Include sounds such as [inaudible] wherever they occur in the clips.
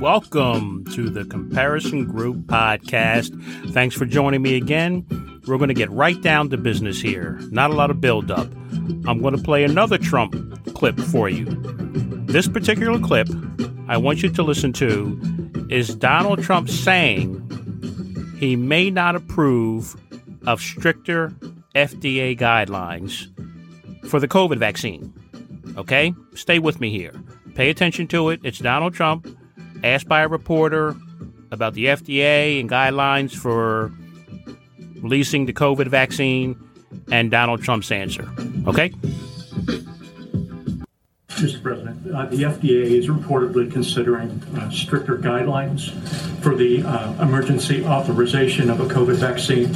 Welcome to the Comparison Group Podcast. Thanks for joining me again. We're going to get right down to business here. Not a lot of build-up. I'm going to play another Trump clip for you. This particular clip I want you to listen to is Donald Trump saying he may not approve of stricter FDA guidelines for the COVID vaccine. Okay? Stay with me here. Pay attention to it. It's Donald Trump asked by a reporter about the FDA and guidelines for releasing the COVID vaccine and Donald Trump's answer. Okay? Mr. President, uh, the FDA is reportedly considering uh, stricter guidelines for the uh, emergency authorization of a COVID vaccine.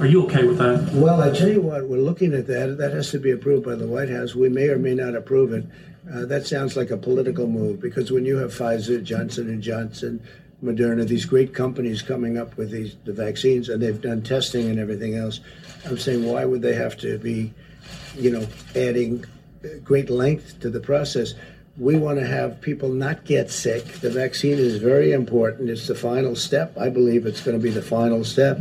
Are you okay with that? Well, I tell you what, we're looking at that. That has to be approved by the White House. We may or may not approve it. Uh, that sounds like a political move because when you have Pfizer, Johnson and Johnson, Moderna, these great companies coming up with these the vaccines, and they've done testing and everything else. I'm saying, why would they have to be, you know, adding great length to the process? We want to have people not get sick. The vaccine is very important. It's the final step. I believe it's going to be the final step,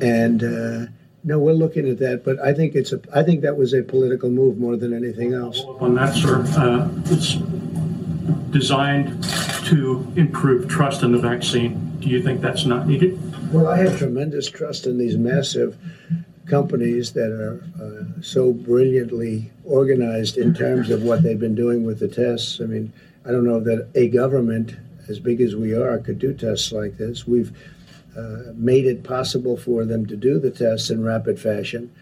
and. Uh, no, we're looking at that, but I think it's a. I think that was a political move more than anything else. On that, sir, uh, it's designed to improve trust in the vaccine. Do you think that's not needed? Well, I have tremendous trust in these massive companies that are uh, so brilliantly organized in terms of what they've been doing with the tests. I mean, I don't know that a government as big as we are could do tests like this. We've uh, made it possible for them to do the tests in rapid fashion.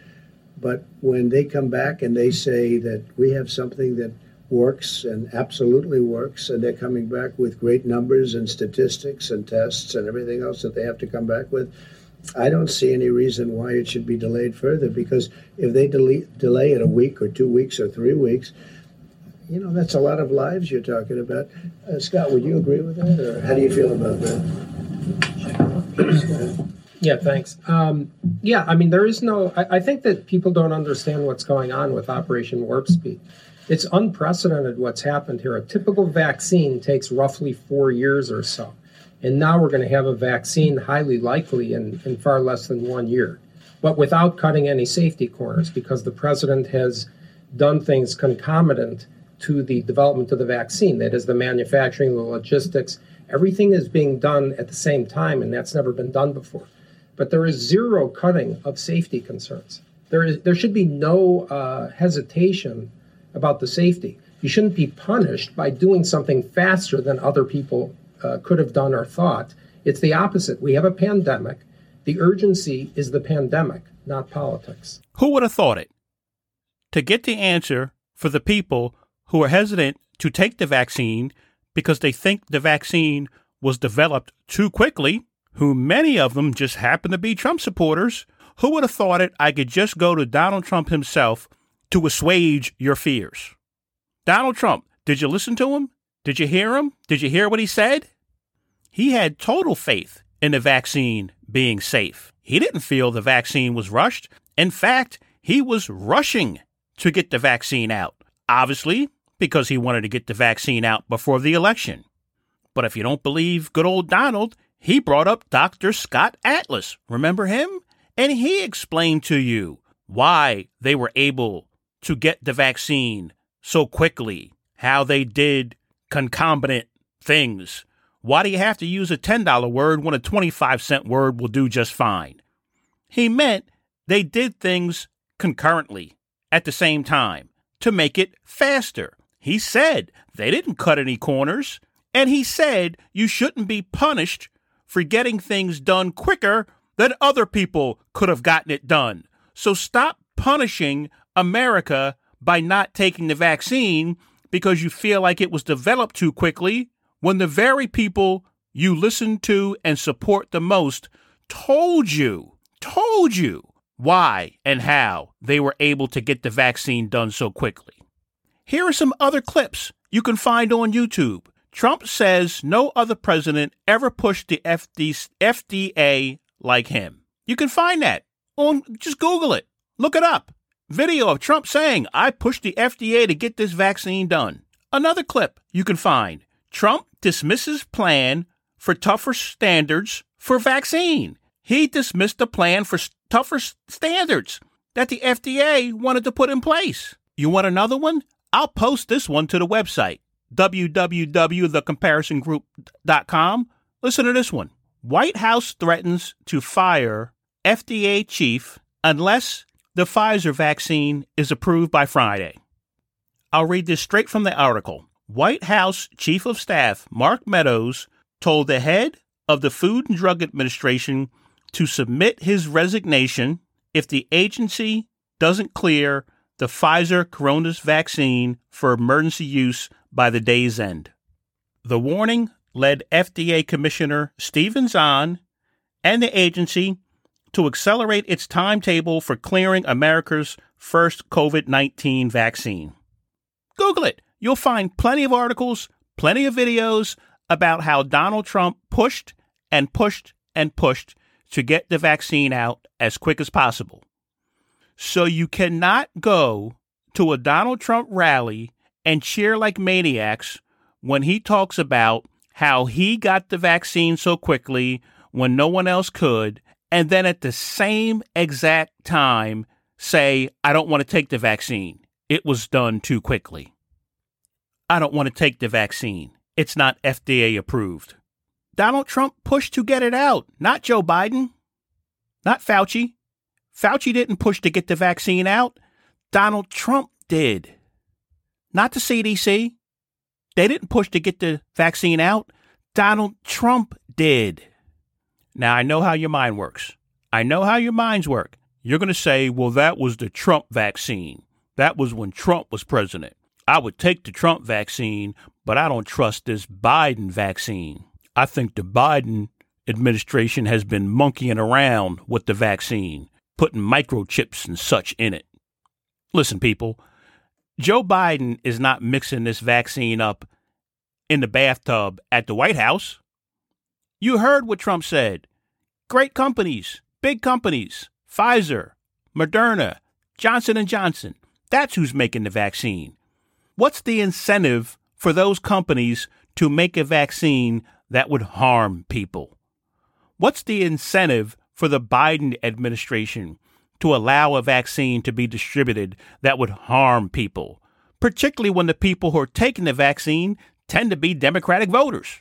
But when they come back and they say that we have something that works and absolutely works, and they're coming back with great numbers and statistics and tests and everything else that they have to come back with, I don't see any reason why it should be delayed further because if they delay, delay it a week or two weeks or three weeks, you know, that's a lot of lives you're talking about. Uh, Scott, would you agree with that, or how do you feel about that? [clears throat] Yeah, thanks. Um, yeah, I mean, there is no. I, I, think that people don't understand what's going on with Operation Warp Speed. It's unprecedented what's happened here. A typical vaccine takes roughly four years or so. And now we're going to have a vaccine highly likely in, in far less than one year, but without cutting any safety corners because the president has done things concomitant to the development of the vaccine that is, the manufacturing, the logistics, Everything is being done at the same time, and that's never been done before. But there is zero cutting of safety concerns. There is there should be no uh, hesitation about the safety. You shouldn't be punished by doing something faster than other people uh, could have done or thought. It's the opposite. We have a pandemic. The urgency is the pandemic, not politics. Who would have thought it? To get the answer for the people who are hesitant to take the vaccine because they think the vaccine was developed too quickly, who many of them just happen to be Trump supporters. Who would have thought it? I could just go to Donald Trump himself to assuage your fears. Donald Trump, did you listen to him? Did you hear him? Did you hear what he said? He had total faith in the vaccine being safe. He didn't feel the vaccine was rushed. In fact, he was rushing to get the vaccine out. Obviously, because he wanted to get the vaccine out before the election. But if you don't believe good old Donald, he brought up Dr. Scott Atlas. Remember him? And he explained to you why they were able to get the vaccine so quickly, how they did concomitant things. Why do you have to use a $10 word when a 25 cent word will do just fine? He meant they did things concurrently at the same time to make it faster. He said they didn't cut any corners. And he said you shouldn't be punished for getting things done quicker than other people could have gotten it done. So stop punishing America by not taking the vaccine because you feel like it was developed too quickly when the very people you listen to and support the most told you, told you why and how they were able to get the vaccine done so quickly. Here are some other clips you can find on YouTube. Trump says no other president ever pushed the FDA like him. You can find that on just Google it. Look it up. Video of Trump saying, I pushed the FDA to get this vaccine done. Another clip you can find Trump dismisses plan for tougher standards for vaccine. He dismissed the plan for tougher standards that the FDA wanted to put in place. You want another one? I'll post this one to the website, www.thecomparisongroup.com. Listen to this one. White House threatens to fire FDA chief unless the Pfizer vaccine is approved by Friday. I'll read this straight from the article. White House Chief of Staff Mark Meadows told the head of the Food and Drug Administration to submit his resignation if the agency doesn't clear the Pfizer coronavirus vaccine for emergency use by the day's end. The warning led FDA Commissioner Stephen Hahn and the agency to accelerate its timetable for clearing America's first COVID 19 vaccine. Google it. You'll find plenty of articles, plenty of videos about how Donald Trump pushed and pushed and pushed to get the vaccine out as quick as possible. So you cannot go to a Donald Trump rally and cheer like maniacs when he talks about how he got the vaccine so quickly when no one else could, and then at the same exact time say, I don't want to take the vaccine. It was done too quickly. I don't want to take the vaccine. It's not FDA approved. Donald Trump pushed to get it out, not Joe Biden, not Fauci. Fauci didn't push to get the vaccine out. Donald Trump did. Not the CDC. They didn't push to get the vaccine out. Donald Trump did. Now, I know how your mind works. I know how your minds work. You're going to say, well, that was the Trump vaccine. That was when Trump was president. I would take the Trump vaccine, but I don't trust this Biden vaccine. I think the Biden administration has been monkeying around with the vaccine, putting microchips and such in it. Listen, people, Joe Biden is not mixing this vaccine up in the bathtub at the White House. You heard what Trump said. Great companies, big companies, Pfizer, Moderna, Johnson & Johnson. That's who's making the vaccine. What's the incentive for those companies to make a vaccine that would harm people? What's the incentive for the Biden administration to allow a vaccine to be distributed that would harm people, particularly when the people who are taking the vaccine tend to be Democratic voters?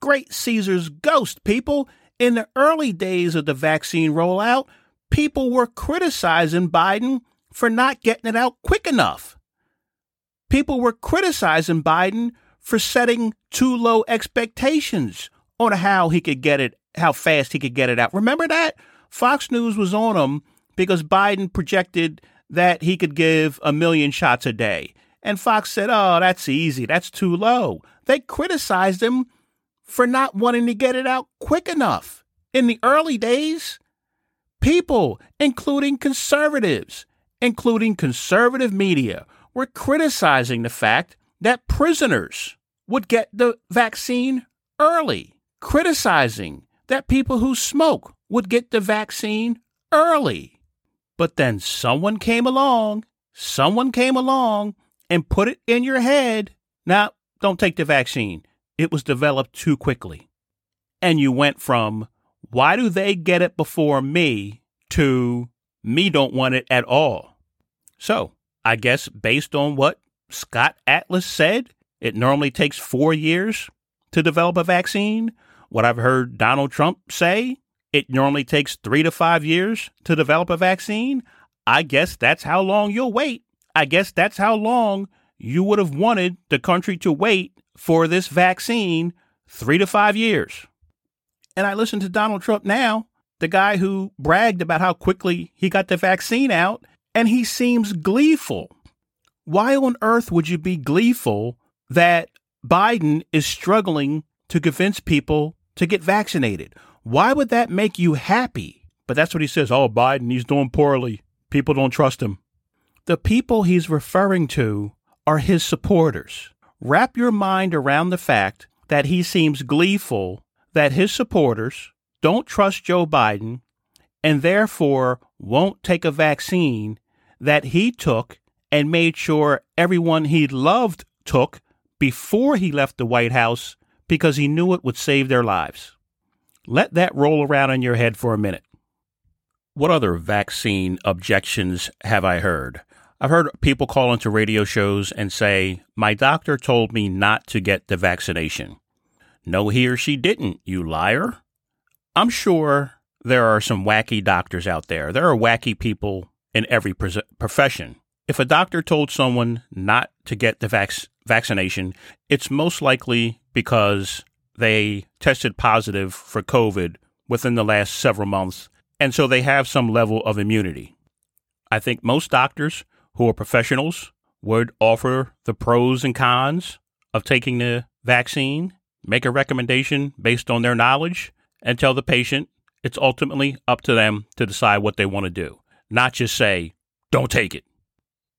Great Caesar's ghost, people. In the early days of the vaccine rollout, people were criticizing Biden for not getting it out quick enough. People were criticizing Biden for setting too low expectations on how he could get it, how fast he could get it out. Remember that? Fox News was on him because Biden projected that he could give a million shots a day. And Fox said, oh, that's easy. That's too low. They criticized him for not wanting to get it out quick enough. In the early days, people, including conservatives, including conservative media, were criticizing the fact that prisoners would get the vaccine early, criticizing that people who smoke would get the vaccine early. But then someone came along, someone came along and put it in your head. Now, don't take the vaccine. It was developed too quickly. And you went from, why do they get it before me, to me don't want it at all. So, I guess based on what Scott Atlas said, it normally takes four years to develop a vaccine. What I've heard Donald Trump say, it normally takes three to five years to develop a vaccine. I guess that's how long you'll wait. I guess that's how long you would have wanted the country to wait for this vaccine three to five years. And I listen to Donald Trump now, the guy who bragged about how quickly he got the vaccine out, and he seems gleeful. Why on earth would you be gleeful that Biden is struggling to convince people to get vaccinated? Why would that make you happy? But that's what he says. Oh, Biden, he's doing poorly. People don't trust him. The people he's referring to are his supporters. Wrap your mind around the fact that he seems gleeful that his supporters don't trust Joe Biden and therefore won't take a vaccine that he took and made sure everyone he loved took before he left the White House because he knew it would save their lives. Let that roll around in your head for a minute. What other vaccine objections have I heard? I've heard people call into radio shows and say, My doctor told me not to get the vaccination. No, he or she didn't, you liar. I'm sure there are some wacky doctors out there. There are wacky people in every profession. If a doctor told someone not to get the vac- vaccination, it's most likely because they tested positive for COVID within the last several months, and so they have some level of immunity. I think most doctors who are professionals would offer the pros and cons of taking the vaccine, make a recommendation based on their knowledge, and tell the patient it's ultimately up to them to decide what they want to do, not just say, don't take it.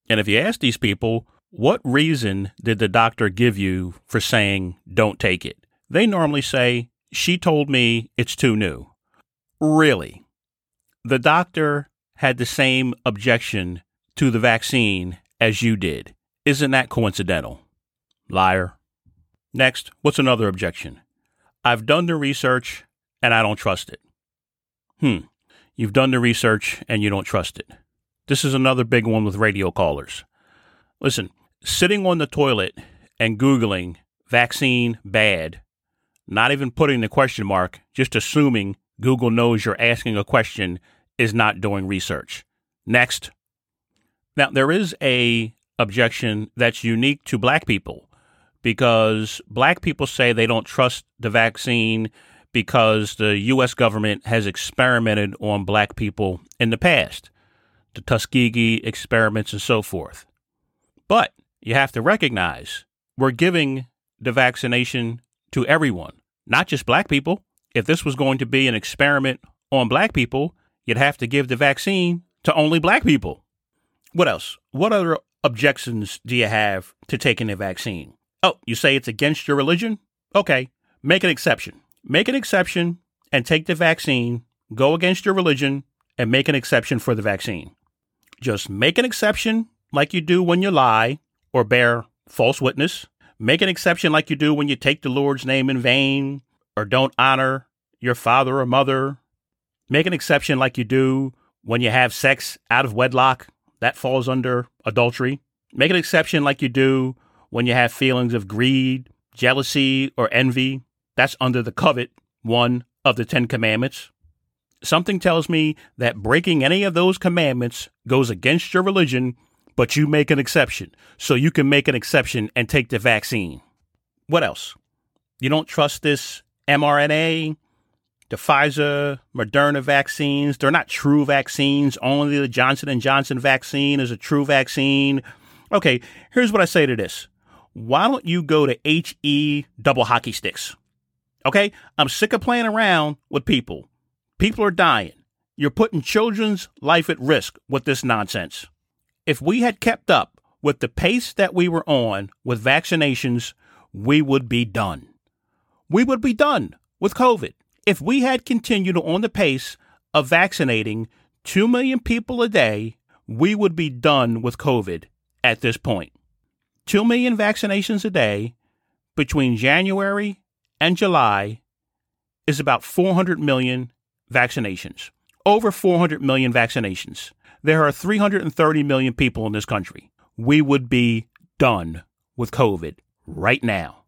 And if you ask these people, what reason did the doctor give you for saying don't take it? They normally say, she told me it's too new. Really? The doctor had the same objection to the vaccine as you did. Isn't that coincidental? Liar. Next, what's another objection? I've done the research and I don't trust it. Hmm. You've done the research and you don't trust it. This is another big one with radio callers. Listen, sitting on the toilet and Googling vaccine bad, not even putting the question mark, just assuming Google knows you're asking a question is not doing research. Next. Now, there is a objection that's unique to black people because black people say they don't trust the vaccine because the U.S. government has experimented on black people in the past, the Tuskegee experiments and so forth. You have to recognize we're giving the vaccination to everyone, not just black people. If this was going to be an experiment on black people, you'd have to give the vaccine to only black people. What else? What other objections do you have to taking the vaccine? Oh, you say it's against your religion? Okay, make an exception make an exception and take the vaccine, go against your religion, and make an exception for the vaccine. Just make an exception like you do when you lie or bear false witness. Make an exception like you do when you take the Lord's name in vain or don't honor your father or mother. Make an exception like you do when you have sex out of wedlock. That falls under adultery. Make an exception like you do when you have feelings of greed, jealousy, or envy. That's under the covet one of the Ten Commandments. Something tells me that breaking any of those commandments goes against your religion, but you make an exception. So you can make an exception and take the vaccine. What else? You don't trust this mRNA, the Pfizer, Moderna vaccines. They're not true vaccines. Only the Johnson and Johnson vaccine is a true vaccine. Okay, here's what I say to this. Why don't you go to HE double hockey sticks? Okay? I'm sick of playing around with people. People are dying. You're putting children's life at risk with this nonsense. If we had kept up with the pace that we were on with vaccinations, we would be done. We would be done with COVID. If we had continued on the pace of vaccinating 2 million people a day, we would be done with COVID at this point. 2 million vaccinations a day between January and July is about 400 million vaccinations. Over 400 million vaccinations. There are 330 million people in this country. We would be done with COVID right now.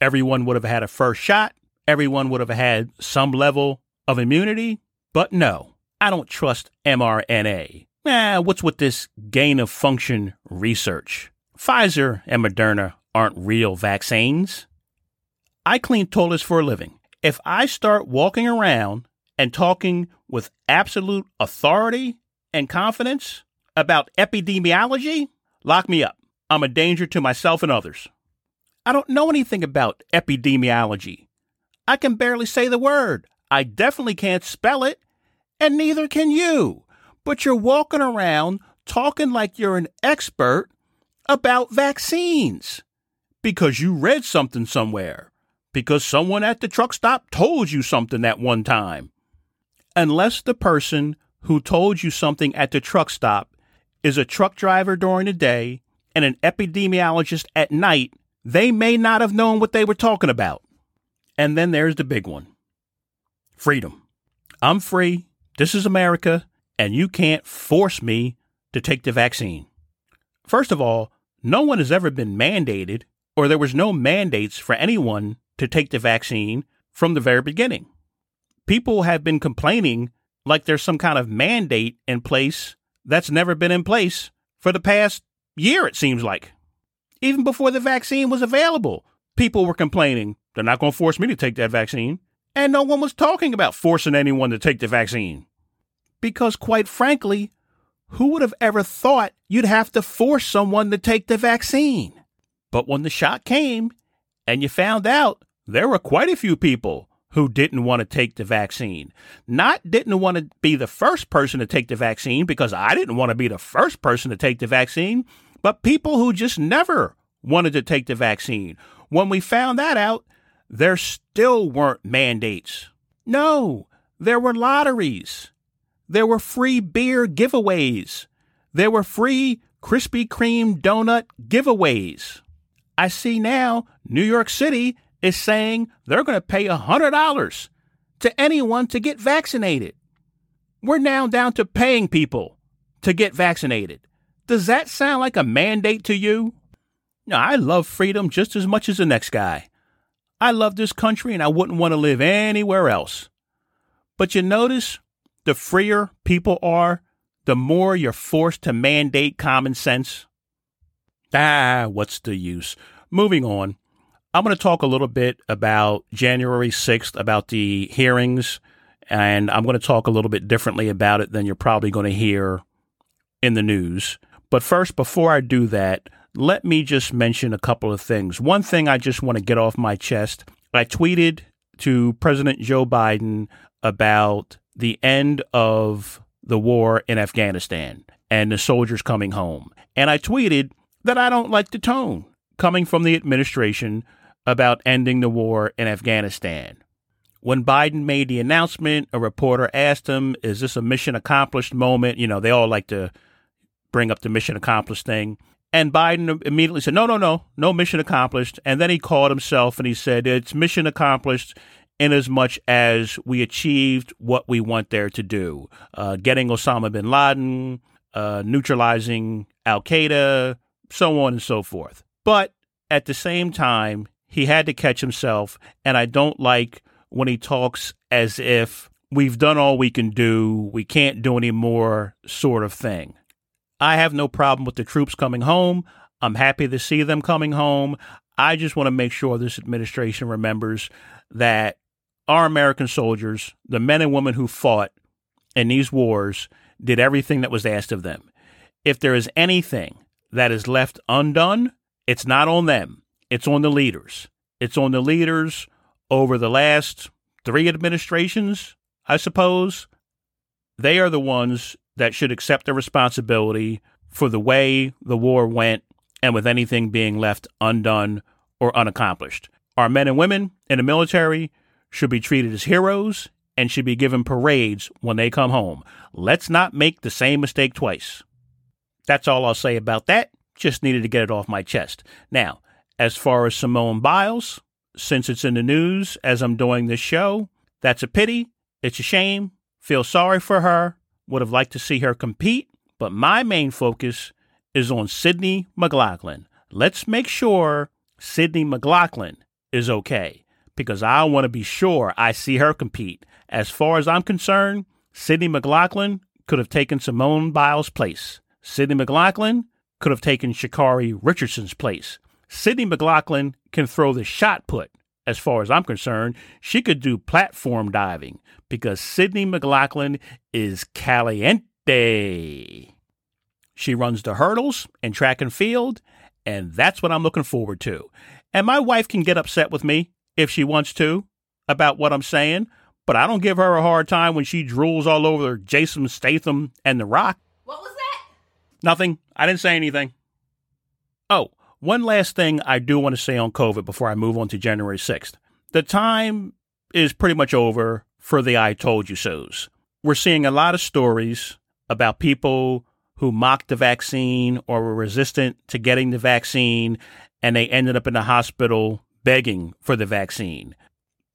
Everyone would have had a first shot. Everyone would have had some level of immunity. But no, I don't trust mRNA. Nah, what's with this gain of function research? Pfizer and Moderna aren't real vaccines. I clean toilets for a living. If I start walking around and talking with absolute authority and confidence about epidemiology, lock me up. I'm a danger to myself and others. I don't know anything about epidemiology. I can barely say the word. I definitely can't spell it, and neither can you. But you're walking around talking like you're an expert about vaccines because you read something somewhere because someone at the truck stop told you something that one time. Unless the person who told you something at the truck stop is a truck driver during the day and an epidemiologist at night, they may not have known what they were talking about. And then there's the big one freedom. I'm free. This is America, and you can't force me to take the vaccine. First of all, no one has ever been mandated, or there was no mandates for anyone to take the vaccine from the very beginning. People have been complaining like there's some kind of mandate in place that's never been in place for the past year, it seems like. Even before the vaccine was available, people were complaining they're not going to force me to take that vaccine. And no one was talking about forcing anyone to take the vaccine. Because, quite frankly, who would have ever thought you'd have to force someone to take the vaccine? But when the shot came and you found out there were quite a few people who didn't want to take the vaccine. Not didn't want to be the first person to take the vaccine because I didn't want to be the first person to take the vaccine, but people who just never wanted to take the vaccine. When we found that out, there still weren't mandates. No, there were lotteries. There were free beer giveaways. There were free Krispy Kreme donut giveaways. I see now New York City is saying they're going to pay $100 to anyone to get vaccinated. We're now down to paying people to get vaccinated. Does that sound like a mandate to you? No, I love freedom just as much as the next guy. I love this country and I wouldn't want to live anywhere else. But you notice the freer people are, the more you're forced to mandate common sense. Ah, what's the use? Moving on. I'm going to talk a little bit about January 6th, about the hearings, and I'm going to talk a little bit differently about it than you're probably going to hear in the news. But first, before I do that, let me just mention a couple of things. One thing I just want to get off my chest I tweeted to President Joe Biden about the end of the war in Afghanistan and the soldiers coming home. And I tweeted that I don't like the tone coming from the administration about ending the war in Afghanistan. When Biden made the announcement, a reporter asked him, Is this a mission accomplished moment? You know, they all like to bring up the mission accomplished thing. And Biden immediately said, No, no, no, no mission accomplished. And then he called himself and he said, It's mission accomplished in as much as we achieved what we want there to do uh, getting Osama bin Laden, uh, neutralizing Al Qaeda, so on and so forth. But at the same time, he had to catch himself. And I don't like when he talks as if we've done all we can do, we can't do any more, sort of thing. I have no problem with the troops coming home. I'm happy to see them coming home. I just want to make sure this administration remembers that our American soldiers, the men and women who fought in these wars, did everything that was asked of them. If there is anything that is left undone, it's not on them. It's on the leaders. It's on the leaders over the last three administrations, I suppose. They are the ones that should accept the responsibility for the way the war went and with anything being left undone or unaccomplished. Our men and women in the military should be treated as heroes and should be given parades when they come home. Let's not make the same mistake twice. That's all I'll say about that. Just needed to get it off my chest. Now, as far as Simone Biles, since it's in the news as I'm doing this show, that's a pity. It's a shame. Feel sorry for her. Would have liked to see her compete, but my main focus is on Sydney McLaughlin. Let's make sure Sydney McLaughlin is okay because I want to be sure I see her compete. As far as I'm concerned, Sydney McLaughlin could have taken Simone Biles' place. Sydney McLaughlin could have taken Sha'Carri Richardson's place. Sydney McLaughlin can throw the shot put. As far as I'm concerned, she could do platform diving because Sydney McLaughlin is caliente. She runs the hurdles and track and field, and that's what I'm looking forward to. And my wife can get upset with me if she wants to about what I'm saying, but I don't give her a hard time when she drools all over Jason Statham and The Rock. What was that? Nothing. I didn't say anything. Oh, one last thing I do want to say on COVID before I move on to January 6th. The time is pretty much over for the I told you so's. We're seeing a lot of stories about people who mocked the vaccine or were resistant to getting the vaccine and they ended up in the hospital begging for the vaccine.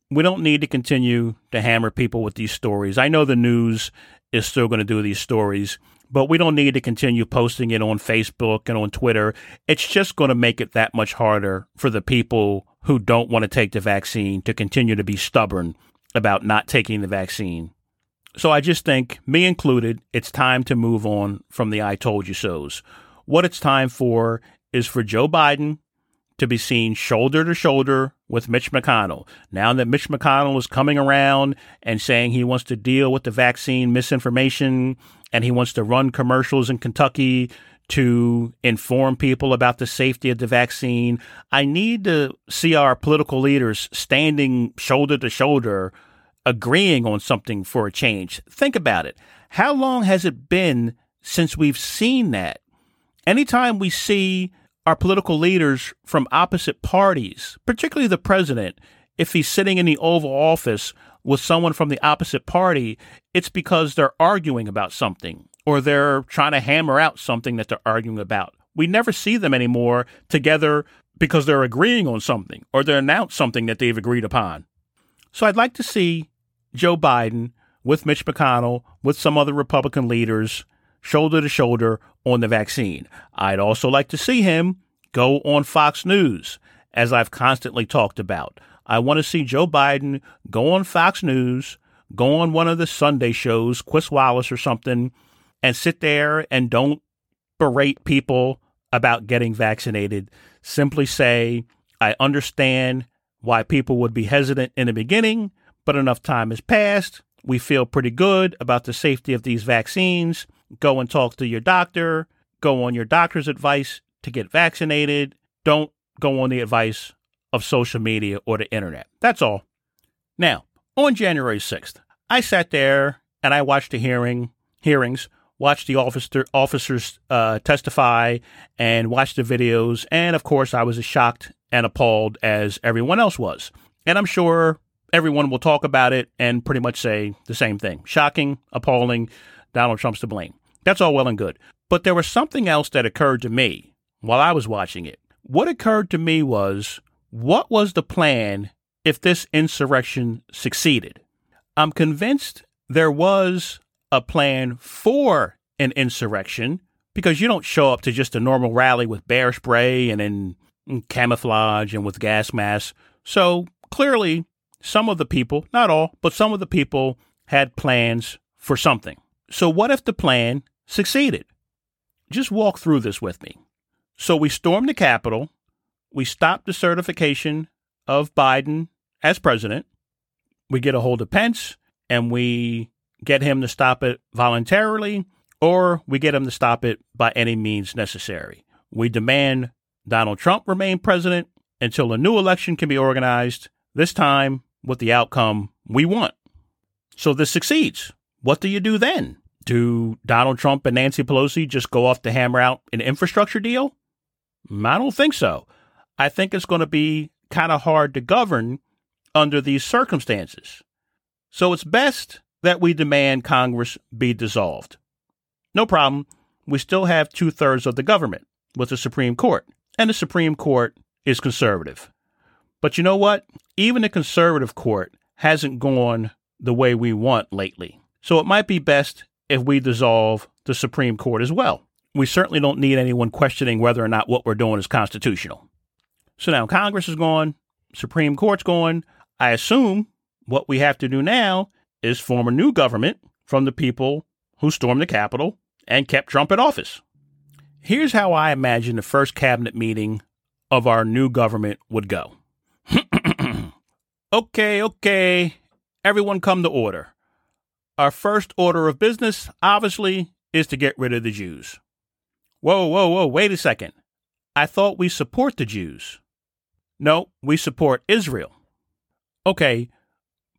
We don't need to continue to hammer people with these stories. I know the news is still going to do these stories, but we don't need to continue posting it on Facebook and on Twitter. It's just going to make it that much harder for the people who don't want to take the vaccine to continue to be stubborn about not taking the vaccine. So I just think, me included, it's time to move on from the I told you so's. What it's time for is for Joe Biden to be seen shoulder to shoulder with Mitch McConnell. Now that Mitch McConnell is coming around and saying he wants to deal with the vaccine misinformation and he wants to run commercials in Kentucky to inform people about the safety of the vaccine, I need to see our political leaders standing shoulder to shoulder agreeing on something for a change. Think about it. How long has it been since we've seen that? Anytime we see our political leaders from opposite parties, particularly the president, if he's sitting in the Oval Office with someone from the opposite party, it's because they're arguing about something or they're trying to hammer out something that they're arguing about. We never see them anymore together because they're agreeing on something or they announce something that they've agreed upon. So I'd like to see Joe Biden with Mitch McConnell, with some other Republican leaders, shoulder to shoulder on the vaccine. I'd also like to see him go on Fox News, as I've constantly talked about. I want to see Joe Biden go on Fox News, go on one of the Sunday shows, Chris Wallace or something, and sit there and don't berate people about getting vaccinated. Simply say, I understand why people would be hesitant in the beginning, but enough time has passed. We feel pretty good about the safety of these vaccines go and talk to your doctor, go on your doctor's advice to get vaccinated. Don't go on the advice of social media or the internet. That's all. Now, on January 6th, I sat there and I watched the hearing hearings, watched the officer officers uh, testify, and watched the videos. And of course, I was as shocked and appalled as everyone else was. And I'm sure everyone will talk about it and pretty much say the same thing: shocking, appalling. Donald Trump's to blame. That's all well and good. But there was something else that occurred to me while I was watching it. What occurred to me was what was the plan if this insurrection succeeded? I'm convinced there was a plan for an insurrection because you don't show up to just a normal rally with bear spray and in camouflage and with gas masks. So clearly, some of the people, not all, but some of the people had plans for something. So, what if the plan succeeded. Just walk through this with me. So we stormed the Capitol. We stopped the certification of Biden as president. We get a hold of Pence and we get him to stop it voluntarily, or we get him to stop it by any means necessary. We demand Donald Trump remain president until a new election can be organized, this time with the outcome we want. So this succeeds. What do you do then? Do Donald Trump and Nancy Pelosi just go off to hammer out an infrastructure deal? I don't think so. I think it's going to be kind of hard to govern under these circumstances. So it's best that we demand Congress be dissolved. No problem. We still have two thirds of the government with the Supreme Court, and the Supreme Court is conservative. But you know what? Even the conservative court hasn't gone the way we want lately. So it might be best if we dissolve the Supreme Court as well. We certainly don't need anyone questioning whether or not what we're doing is constitutional. So now Congress is gone, Supreme Court's gone. I assume what we have to do now is form a new government from the people who stormed the Capitol and kept Trump in office. Here's how I imagine the first cabinet meeting of our new government would go. [clears throat] okay, okay, everyone come to order. Our first order of business, obviously, is to get rid of the Jews. Whoa, whoa, whoa, wait a second. I thought we support the Jews. No, we support Israel. Okay,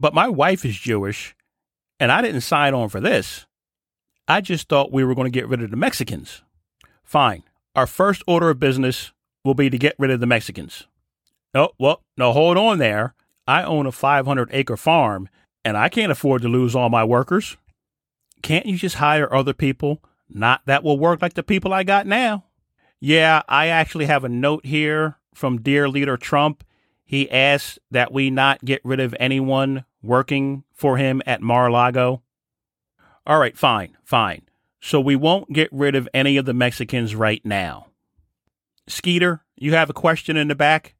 but my wife is Jewish, and I didn't sign on for this. I just thought we were going to get rid of the Mexicans. Fine. Our first order of business will be to get rid of the Mexicans. Oh, well, no, hold on there. I own a 500 acre farm and I can't afford to lose all my workers. Can't you just hire other people? Not that will work like the people I got now. Yeah, I actually have a note here from dear leader Trump. He asked that we not get rid of anyone working for him at Mar a Lago. All right, fine, fine. So we won't get rid of any of the Mexicans right now. Skeeter, you have a question in the back?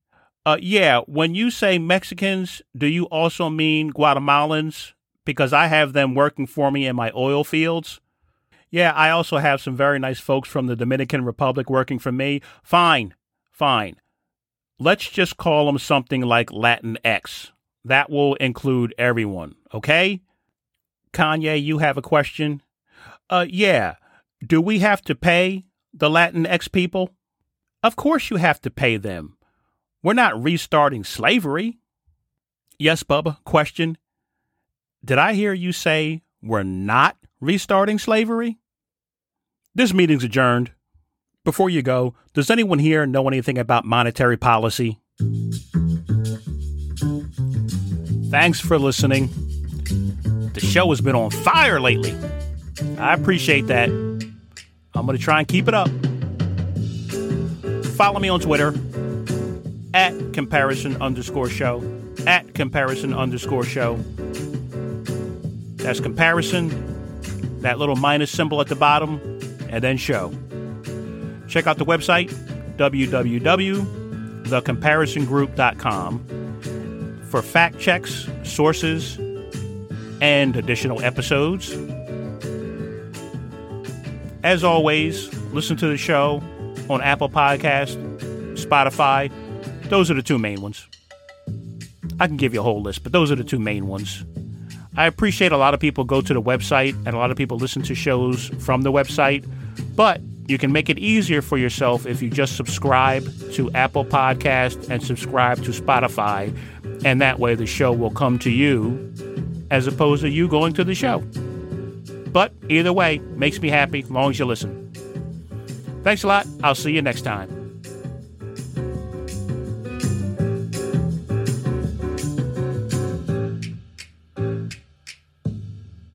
Uh, yeah, when you say Mexicans, do you also mean Guatemalans? Because I have them working for me in my oil fields. Yeah, I also have some very nice folks from the Dominican Republic working for me. Fine, fine. Let's just call them something like Latin X. That will include everyone, okay? Kanye, you have a question? Uh, yeah. Do we have to pay the Latin X people? Of course you have to pay them. We're not restarting slavery. Yes, Bubba, question. Did I hear you say we're not restarting slavery? This meeting's adjourned. Before you go, does anyone here know anything about monetary policy? Thanks for listening. The show has been on fire lately. I appreciate that. I'm going to try and keep it up. Follow me on Twitter at comparison underscore show. At comparison underscore show. That's comparison, that little minus symbol at the bottom, and then show. Check out the website, www.thecomparisongroup.com, for fact checks, sources, and additional episodes. As always, listen to the show on Apple Podcast, Spotify. Those are the two main ones. I can give you a whole list, but those are the two main ones. I appreciate a lot of people go to the website and a lot of people listen to shows from the website, but you can make it easier for yourself if you just subscribe to Apple Podcast and subscribe to Spotify, and that way the show will come to you as opposed to you going to the show. But either way, makes me happy as long as you listen. Thanks a lot. I'll see you next time.